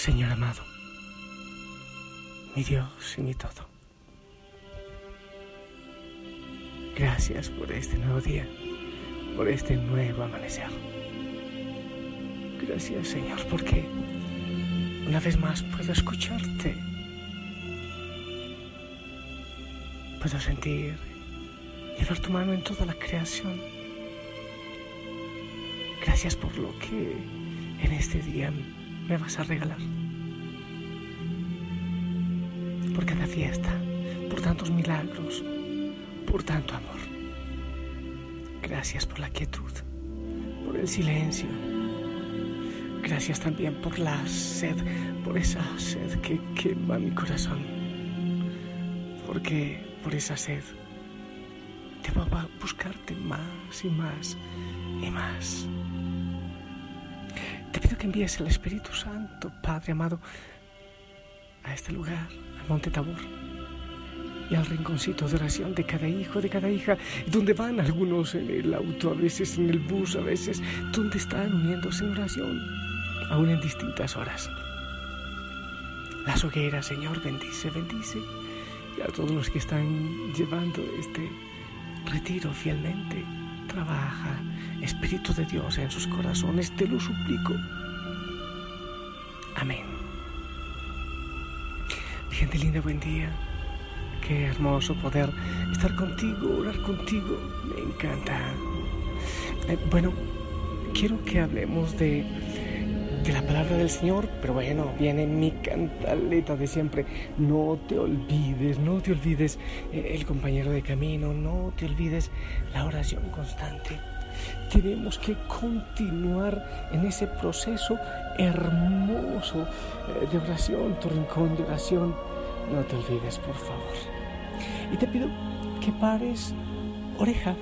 Señor amado, mi Dios y mi todo. Gracias por este nuevo día, por este nuevo amanecer. Gracias Señor porque una vez más puedo escucharte. Puedo sentir y ver tu mano en toda la creación. Gracias por lo que en este día me vas a regalar. Por cada fiesta, por tantos milagros, por tanto amor. Gracias por la quietud, por el silencio. Gracias también por la sed, por esa sed que quema mi corazón. Porque por esa sed debo buscarte más y más y más. Te pido que envíes el Espíritu Santo, Padre amado, a este lugar, al Monte Tabor y al rinconcito de oración de cada hijo, de cada hija, donde van algunos en el auto, a veces en el bus, a veces donde están uniéndose en oración, aún en distintas horas. Las hogueras, Señor, bendice, bendice, y a todos los que están llevando este retiro fielmente, trabaja, Espíritu de Dios en sus corazones, te lo suplico. Amén. Gente linda, buen día. Qué hermoso poder estar contigo, orar contigo. Me encanta. Eh, bueno, quiero que hablemos de, de la palabra del Señor, pero bueno, viene mi cantaleta de siempre. No te olvides, no te olvides eh, el compañero de camino, no te olvides la oración constante. Tenemos que continuar en ese proceso hermoso eh, de oración, tu rincón de oración. No te olvides, por favor. Y te pido que pares oreja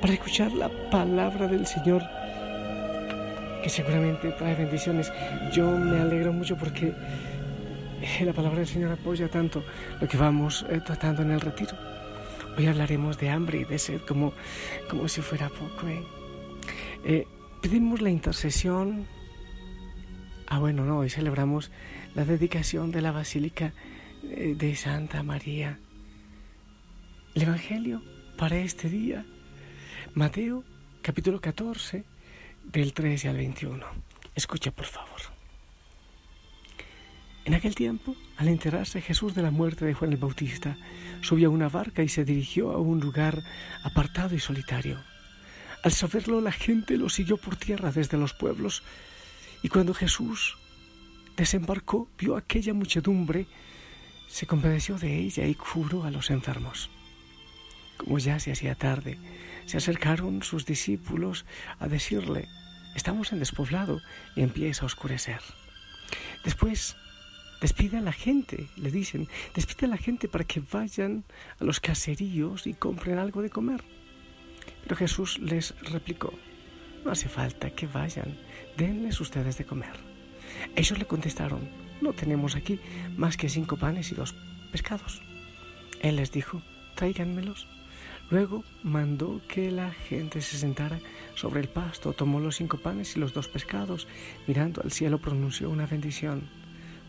para escuchar la palabra del Señor, que seguramente trae bendiciones. Yo me alegro mucho porque la palabra del Señor apoya tanto lo que vamos eh, tratando en el retiro. Hoy hablaremos de hambre y de sed como, como si fuera poco. ¿eh? Eh, pedimos la intercesión. Ah, bueno, no, hoy celebramos la dedicación de la Basílica de Santa María el Evangelio para este día, Mateo capítulo 14, del 13 al 21. Escucha por favor. En aquel tiempo, al enterarse Jesús de la muerte de Juan el Bautista, subió a una barca y se dirigió a un lugar apartado y solitario. Al saberlo, la gente lo siguió por tierra desde los pueblos, y cuando Jesús desembarcó, vio aquella muchedumbre, se compadeció de ella y curó a los enfermos. Como ya se hacía tarde, se acercaron sus discípulos a decirle, estamos en despoblado y empieza a oscurecer. Después, despide a la gente, le dicen, despide a la gente para que vayan a los caseríos y compren algo de comer. Pero Jesús les replicó, no hace falta que vayan, denles ustedes de comer. Ellos le contestaron, no tenemos aquí más que cinco panes y dos pescados. Él les dijo, tráiganmelos. Luego mandó que la gente se sentara sobre el pasto, tomó los cinco panes y los dos pescados, mirando al cielo pronunció una bendición,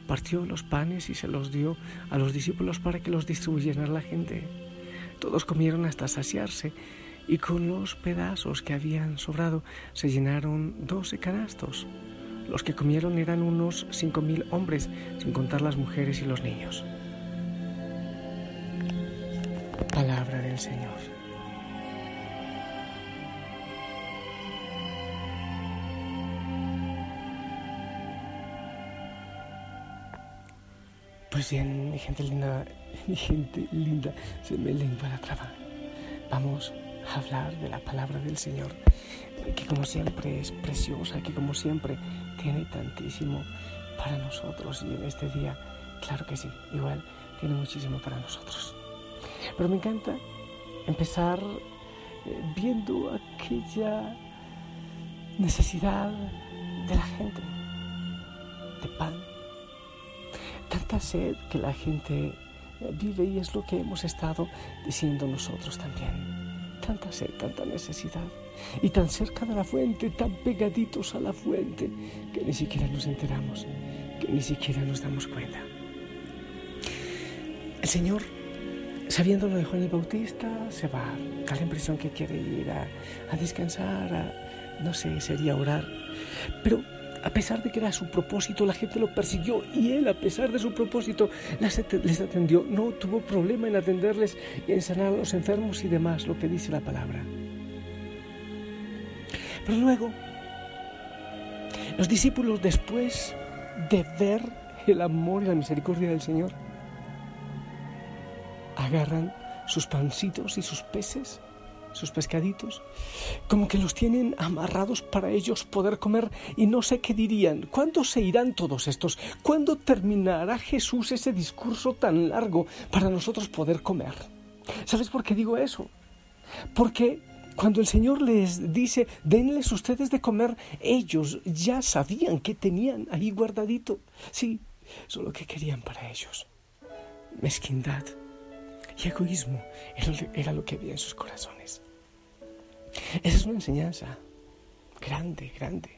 partió los panes y se los dio a los discípulos para que los distribuyeran a la gente. Todos comieron hasta saciarse y con los pedazos que habían sobrado se llenaron doce canastos. Los que comieron eran unos cinco mil hombres, sin contar las mujeres y los niños. Señor. Pues bien, mi gente linda, mi gente linda, se me lengua la traba. Vamos a hablar de la palabra del Señor, que como siempre es preciosa, que como siempre tiene tantísimo para nosotros y en este día, claro que sí, igual tiene muchísimo para nosotros. Pero me encanta empezar eh, viendo aquella necesidad de la gente de pan. Tanta sed que la gente eh, vive y es lo que hemos estado diciendo nosotros también. Tanta sed, tanta necesidad. Y tan cerca de la fuente, tan pegaditos a la fuente, que ni siquiera nos enteramos que ni siquiera nos damos cuenta. El Señor, sabiendo lo de Juan el Bautista, se va. Da la impresión que quiere ir a, descansar, a, no sé, sería orar. Pero a pesar de que era su propósito, la gente lo persiguió y él, a pesar de su propósito, les atendió. No tuvo problema en atenderles y en sanar a los enfermos y demás, lo que dice la palabra. Pero luego, los discípulos, después de ver el amor y la misericordia del Señor, agarran sus pancitos y sus peces sus pescaditos, como que los tienen amarrados para ellos poder comer y no sé qué dirían. ¿Cuándo se irán todos estos? ¿Cuándo terminará Jesús ese discurso tan largo para nosotros poder comer? ¿Sabes por qué digo eso? Porque cuando el Señor les dice, denles ustedes de comer, ellos ya sabían que tenían ahí guardadito. Sí, solo que querían para ellos. Mezquindad y egoísmo era lo que había en sus corazones. Esa es una enseñanza grande, grande.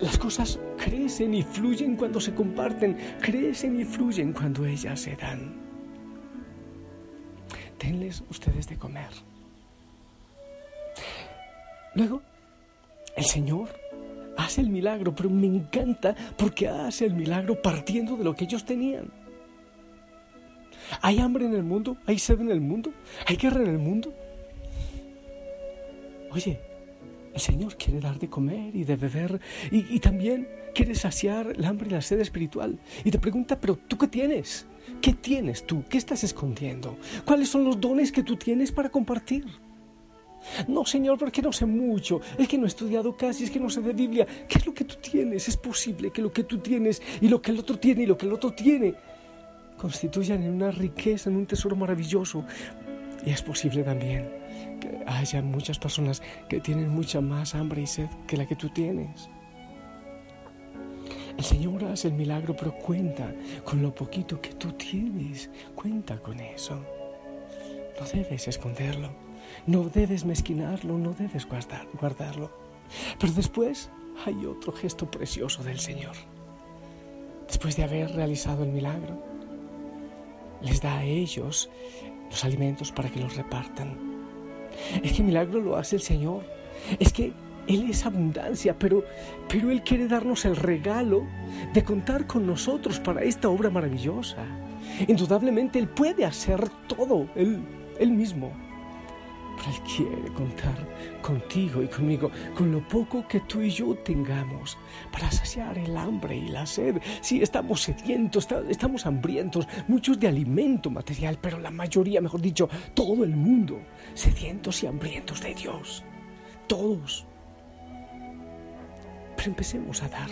Las cosas crecen y fluyen cuando se comparten, crecen y fluyen cuando ellas se dan. Denles ustedes de comer. Luego, el Señor hace el milagro, pero me encanta porque hace el milagro partiendo de lo que ellos tenían. ¿Hay hambre en el mundo? ¿Hay sed en el mundo? ¿Hay guerra en el mundo? Oye, el Señor quiere dar de comer y de beber y, también quiere saciar el hambre y la sed espiritual. Y te pregunta, pero ¿tú qué tienes? ¿Qué tienes tú? ¿Qué estás escondiendo? ¿Cuáles son los dones que tú tienes para compartir? No, Señor, porque no sé mucho. Es que no he estudiado casi, es que no sé de Biblia. ¿Qué es lo que tú tienes? Es posible que lo que tú tienes y lo que el otro tiene y lo que el otro tiene constituyan en una riqueza, en un tesoro maravilloso. Y es posible también que haya muchas personas que tienen mucha más hambre y sed que la que tú tienes. El Señor hace el milagro, pero cuenta con lo poquito que tú tienes. Cuenta con eso. No debes esconderlo, no debes mezquinarlo, no debes guardarlo. Pero después hay otro gesto precioso del Señor. Después de haber realizado el milagro, les da a ellos los alimentos para que los repartan. Es que milagro lo hace el Señor. Es que Él es abundancia, pero, pero Él quiere darnos el regalo de contar con nosotros para esta obra maravillosa. Indudablemente Él puede hacer todo, Él, él mismo. Él quiere contar contigo y conmigo con lo poco que tú y yo tengamos para saciar el hambre y la sed. Sí, estamos sedientos, estamos hambrientos, muchos de alimento material, pero la mayoría, mejor dicho, todo el mundo, sedientos y hambrientos de Dios. Todos. Pero empecemos a dar.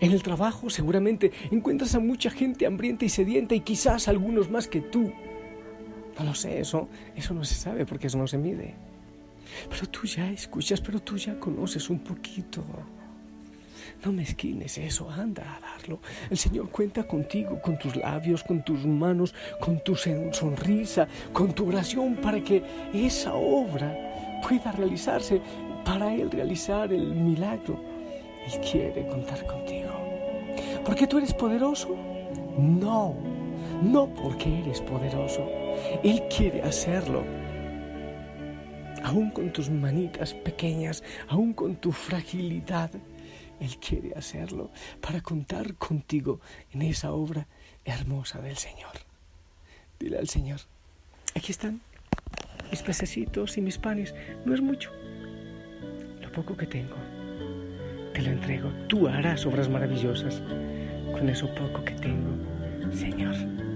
En el trabajo seguramente encuentras a mucha gente hambrienta y sedienta y quizás algunos más que tú. No lo sé, eso, eso no se sabe porque eso no se mide. Pero tú ya escuchas, pero tú ya conoces un poquito. No mezquines eso, anda a darlo. El Señor cuenta contigo, con tus labios, con tus manos, con tu sonrisa, con tu oración, para que esa obra pueda realizarse, para Él realizar el milagro. Él quiere contar contigo. ¿Por qué tú eres poderoso? No, no porque eres poderoso él quiere hacerlo. Aún con tus manitas pequeñas, aún con tu fragilidad, Él quiere hacerlo para contar contigo en esa obra hermosa del Señor. Dile al Señor, aquí están mis pececitos y mis panes, no es mucho, lo poco que tengo, te lo entrego, tú harás obras maravillosas con eso poco que tengo, Señor.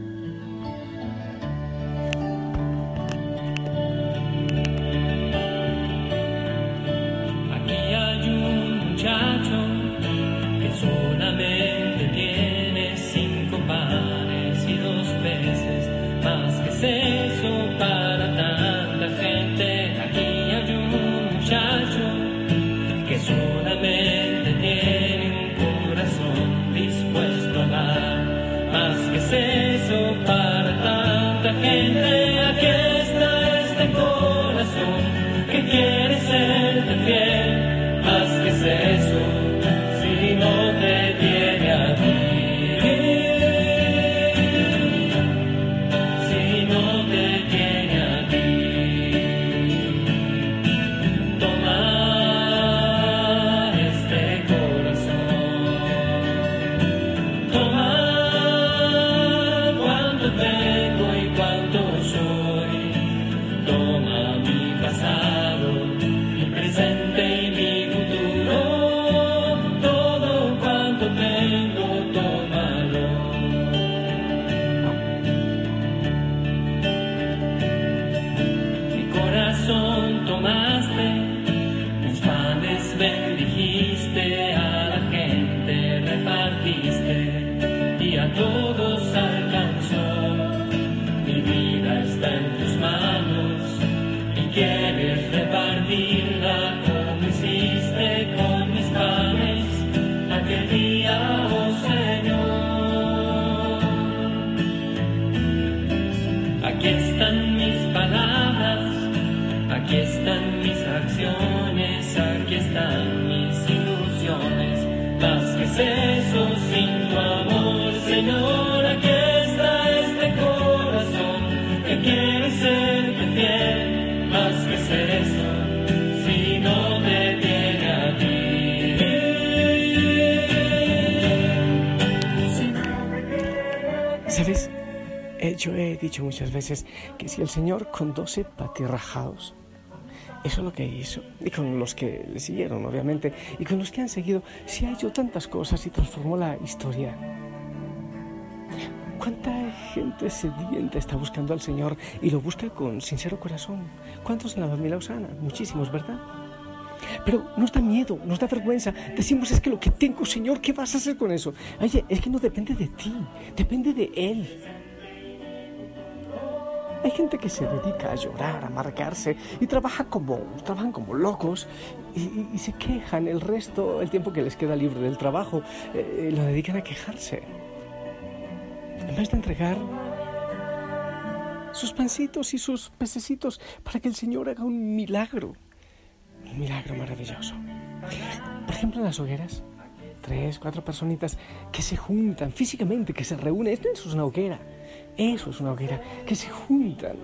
Yo he dicho muchas veces que si el Señor con doce patirrajados, eso es lo que hizo, y con los que le siguieron, obviamente, y con los que han seguido, si ha hecho tantas cosas y transformó la historia. ¿Cuánta gente sedienta está buscando al Señor y lo busca con sincero corazón? ¿Cuántos en la familia Osana? Muchísimos, ¿verdad? Pero nos da miedo, nos da vergüenza. Decimos, es que lo que tengo, Señor, ¿qué vas a hacer con eso? Oye, es que no depende de ti, depende de Él. Hay gente que se dedica a llorar, a amargarse y trabaja como, trabajan como locos y, se quejan el resto, el tiempo que les queda libre del trabajo, eh, lo dedican a quejarse. En vez de entregar sus pancitos y sus pececitos para que el Señor haga un milagro, un milagro maravilloso. Por ejemplo, en las hogueras, tres, cuatro personitas que se juntan físicamente, que se reúnen, esto es una hoguera eso es una hoguera, que se juntan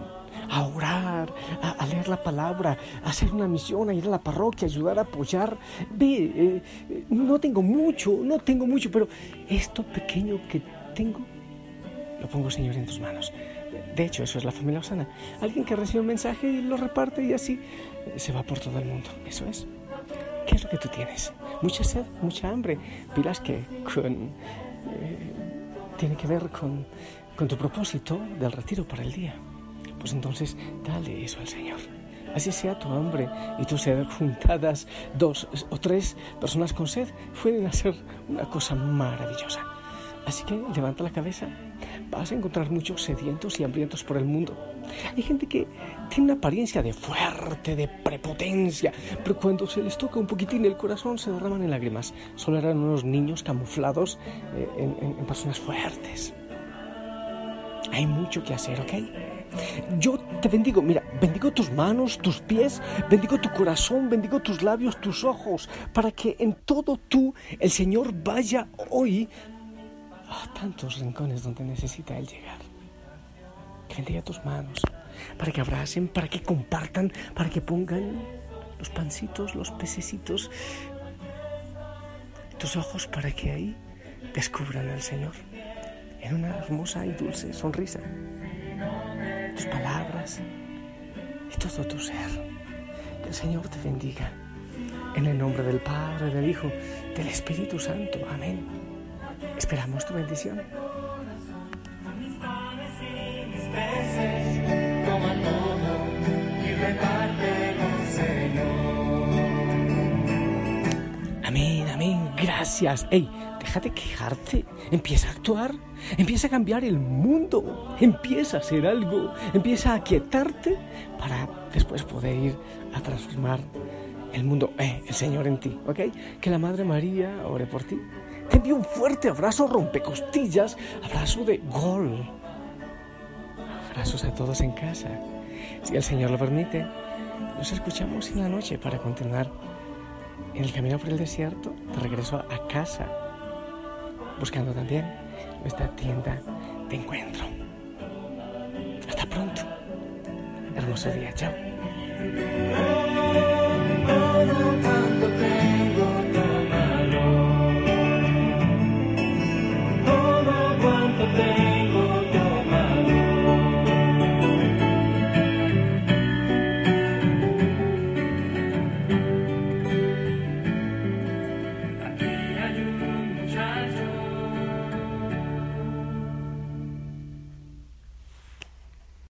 a orar, a, leer la palabra, a hacer una misión, a ir a la parroquia, a ayudar, a apoyar. Ve, eh, no tengo mucho, no tengo mucho, pero esto pequeño que tengo, lo pongo, Señor, en tus manos. De hecho, eso es la familia Osana. Alguien que recibe un mensaje y lo reparte y así se va por todo el mundo. Eso es. ¿Qué es lo que tú tienes? Mucha sed, mucha hambre. Pilas que con... Eh, tiene que ver con con tu propósito del retiro para el día. Pues entonces dale eso al Señor. Así sea tu hambre y tu sed juntadas, dos o tres personas con sed, pueden hacer una cosa maravillosa. Así que levanta la cabeza, vas a encontrar muchos sedientos y hambrientos por el mundo. Hay gente que tiene una apariencia de fuerte, de prepotencia, pero cuando se les toca un poquitín el corazón se derraman en lágrimas. Solo eran unos niños camuflados eh, en personas fuertes. Hay mucho que hacer, ¿ok? Yo te bendigo, mira, bendigo tus manos, tus pies, bendigo tu corazón, bendigo tus labios, tus ojos, para que en todo tú el Señor vaya hoy a tantos rincones donde necesita Él llegar. Que bendiga tus manos, para que abracen, para que compartan, para que pongan los pancitos, los pececitos, tus ojos para que ahí descubran al Señor en una hermosa y dulce sonrisa. Tus palabras y todo tu ser. Que el Señor te bendiga. En el nombre del Padre, del Hijo, del Espíritu Santo. Amén. Esperamos tu bendición. Gracias. Hey, deja de quejarte. Empieza a actuar. Empieza a cambiar el mundo. Empieza a hacer algo. Empieza a quietarte para después poder ir a transformar el mundo. Eh, el Señor en ti, ¿ok? Que la Madre María ore por ti. Te envío un fuerte abrazo rompecostillas. Abrazo de gol. Abrazos a todos en casa. Si el Señor lo permite, nos escuchamos en la noche para continuar en el camino por el desierto, de regreso a casa, buscando también nuestra tienda de encuentro. Hasta pronto. Hermoso día. Chao.